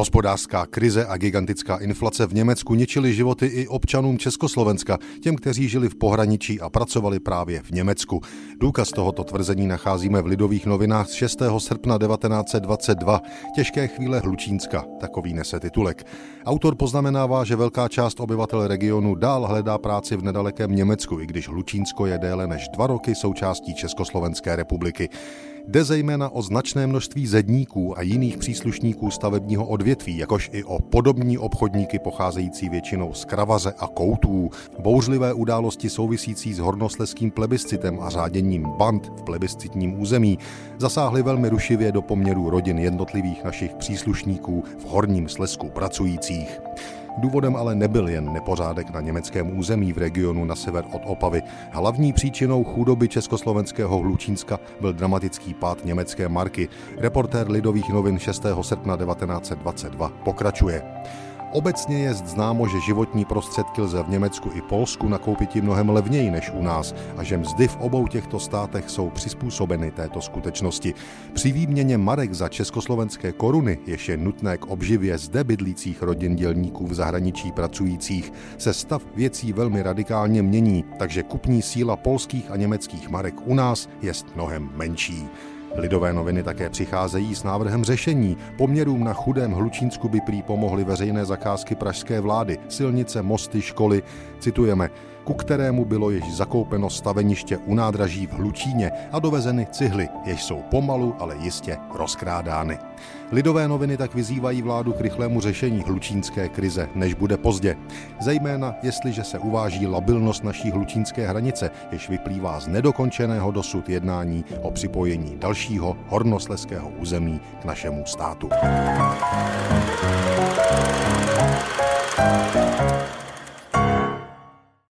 Hospodářská krize a gigantická inflace v Německu ničily životy i občanům Československa, těm, kteří žili v pohraničí a pracovali právě v Německu. Důkaz tohoto tvrzení nacházíme v Lidových novinách z 6. srpna 1922. Těžké chvíle Hlučínska, takový nese titulek. Autor poznamenává, že velká část obyvatel regionu dál hledá práci v nedalekém Německu, i když Hlučínsko je déle než dva roky součástí Československé republiky. Jde zejména o značné množství zedníků a jiných příslušníků stavebního odvětví, jakož i o podobní obchodníky pocházející většinou z kravaze a koutů. Bouřlivé události souvisící s hornosleským plebiscitem a řáděním band v plebiscitním území zasáhly velmi rušivě do poměrů rodin jednotlivých našich příslušníků v horním slesku pracujících. Důvodem ale nebyl jen nepořádek na německém území v regionu na sever od Opavy. Hlavní příčinou chudoby československého Hlučínska byl dramatický pád německé marky. Reportér Lidových novin 6. srpna 1922 pokračuje. Obecně je známo, že životní prostředky lze v Německu i Polsku nakoupit mnohem levněji než u nás a že mzdy v obou těchto státech jsou přizpůsobeny této skutečnosti. Při výměně marek za československé koruny, jež je nutné k obživě zde bydlících rodin dělníků v zahraničí pracujících, se stav věcí velmi radikálně mění, takže kupní síla polských a německých marek u nás je mnohem menší. Lidové noviny také přicházejí s návrhem řešení. Poměrům na chudém Hlučínsku by prý pomohly veřejné zakázky pražské vlády, silnice, mosty, školy. Citujeme, ku kterému bylo již zakoupeno staveniště u nádraží v Hlučíně a dovezeny cihly, jež jsou pomalu, ale jistě rozkrádány. Lidové noviny tak vyzývají vládu k rychlému řešení hlučínské krize, než bude pozdě. Zejména jestliže se uváží labilnost naší hlučínské hranice, jež vyplývá z nedokončeného dosud jednání o připojení dalšího hornosleského území k našemu státu.